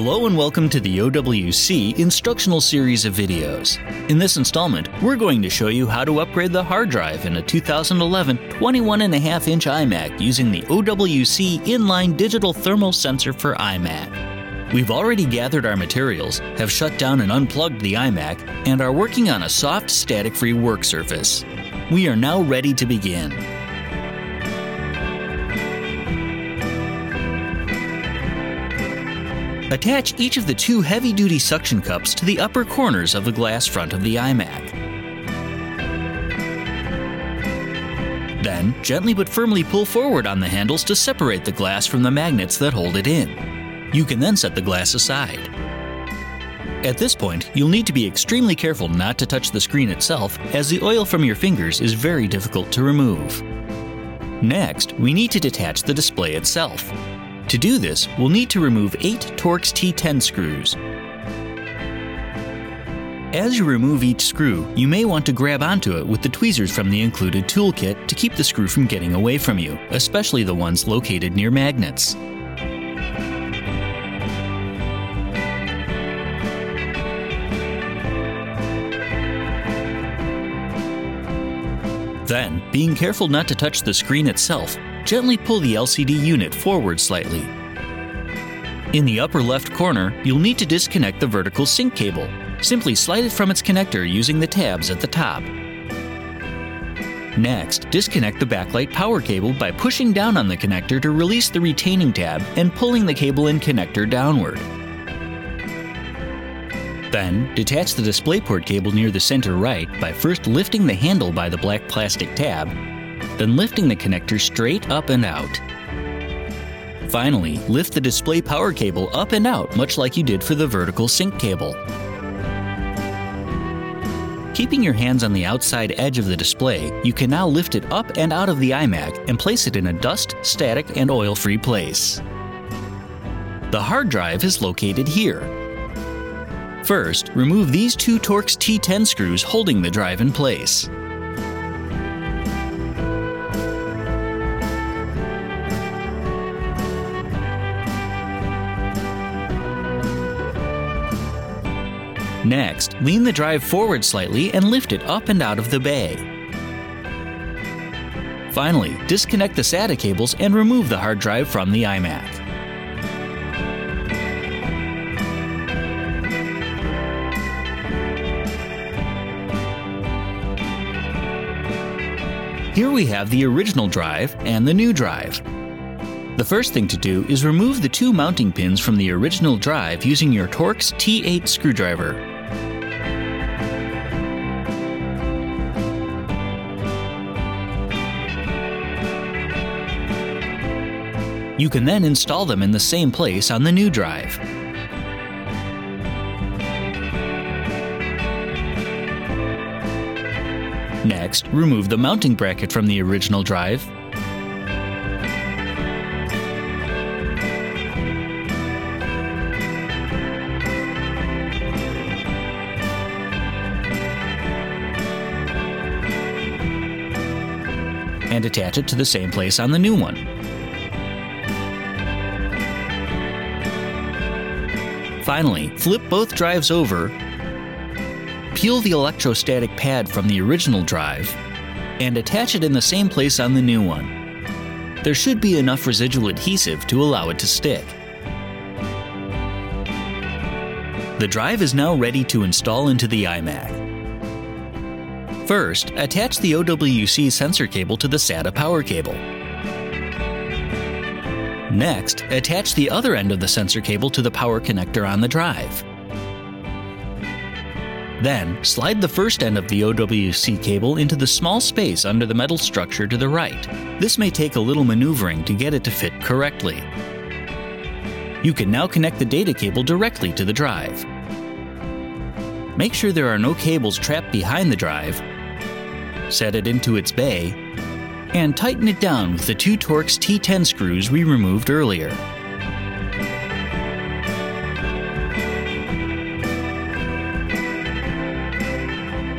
Hello and welcome to the OWC instructional series of videos. In this installment, we're going to show you how to upgrade the hard drive in a 2011 21.5 inch iMac using the OWC inline digital thermal sensor for iMac. We've already gathered our materials, have shut down and unplugged the iMac, and are working on a soft static free work surface. We are now ready to begin. Attach each of the two heavy-duty suction cups to the upper corners of the glass front of the iMac. Then, gently but firmly pull forward on the handles to separate the glass from the magnets that hold it in. You can then set the glass aside. At this point, you'll need to be extremely careful not to touch the screen itself, as the oil from your fingers is very difficult to remove. Next, we need to detach the display itself. To do this, we'll need to remove 8 Torx T10 screws. As you remove each screw, you may want to grab onto it with the tweezers from the included toolkit to keep the screw from getting away from you, especially the ones located near magnets. Then, being careful not to touch the screen itself, gently pull the LCD unit forward slightly. In the upper left corner, you'll need to disconnect the vertical sync cable. Simply slide it from its connector using the tabs at the top. Next, disconnect the backlight power cable by pushing down on the connector to release the retaining tab and pulling the cable and connector downward. Then, detach the DisplayPort cable near the center right by first lifting the handle by the black plastic tab then lifting the connector straight up and out. Finally, lift the display power cable up and out much like you did for the vertical sync cable. Keeping your hands on the outside edge of the display, you can now lift it up and out of the iMac and place it in a dust, static, and oil-free place. The hard drive is located here. First, remove these two Torx T10 screws holding the drive in place. Next, lean the drive forward slightly and lift it up and out of the bay. Finally, disconnect the SATA cables and remove the hard drive from the iMac. Here we have the original drive and the new drive. The first thing to do is remove the two mounting pins from the original drive using your Torx T8 screwdriver. You can then install them in the same place on the new drive. Next, remove the mounting bracket from the original drive and attach it to the same place on the new one. Finally, flip both drives over, peel the electrostatic pad from the original drive, and attach it in the same place on the new one. There should be enough residual adhesive to allow it to stick. The drive is now ready to install into the iMac. First, attach the OWC sensor cable to the SATA power cable. Next, attach the other end of the sensor cable to the power connector on the drive. Then, slide the first end of the OWC cable into the small space under the metal structure to the right. This may take a little maneuvering to get it to fit correctly. You can now connect the data cable directly to the drive. Make sure there are no cables trapped behind the drive. Set it into its bay and tighten it down with the two Torx T10 screws we removed earlier.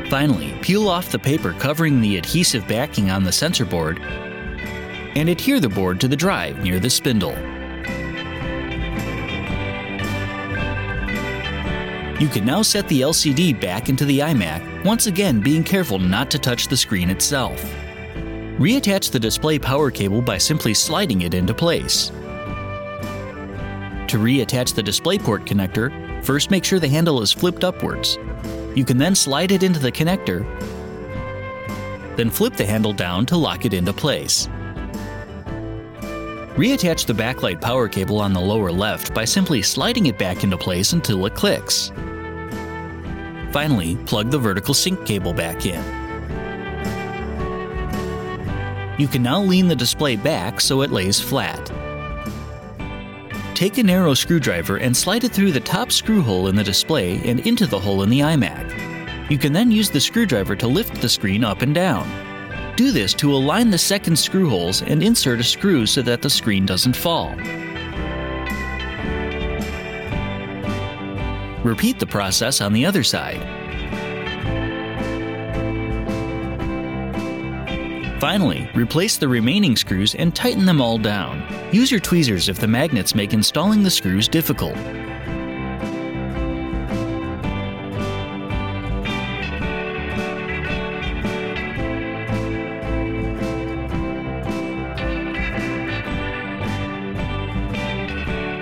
Finally, peel off the paper covering the adhesive backing on the sensor board and adhere the board to the drive near the spindle. You can now set the LCD back into the iMac, once again being careful not to touch the screen itself. Reattach the display power cable by simply sliding it into place. To reattach the DisplayPort connector, first make sure the handle is flipped upwards. You can then slide it into the connector, then flip the handle down to lock it into place. Reattach the backlight power cable on the lower left by simply sliding it back into place until it clicks. Finally, plug the vertical sync cable back in. You can now lean the display back so it lays flat. Take a narrow screwdriver and slide it through the top screw hole in the display and into the hole in the iMac. You can then use the screwdriver to lift the screen up and down. Do this to align the second screw holes and insert a screw so that the screen doesn't fall. Repeat the process on the other side. Finally, replace the remaining screws and tighten them all down. Use your tweezers if the magnets make installing the screws difficult.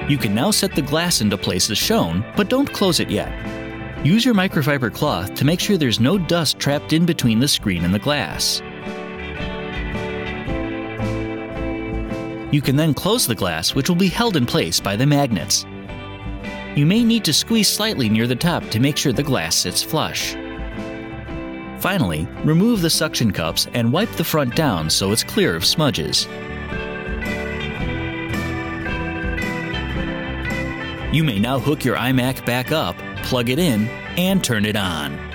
You can now set the glass into place as shown, but don't close it yet. Use your microfiber cloth to make sure there's no dust trapped in between the screen and the glass. You can then close the glass, which will be held in place by the magnets. You may need to squeeze slightly near the top to make sure the glass sits flush. Finally, remove the suction cups and wipe the front down so it's clear of smudges. You may now hook your iMac back up, plug it in, and turn it on.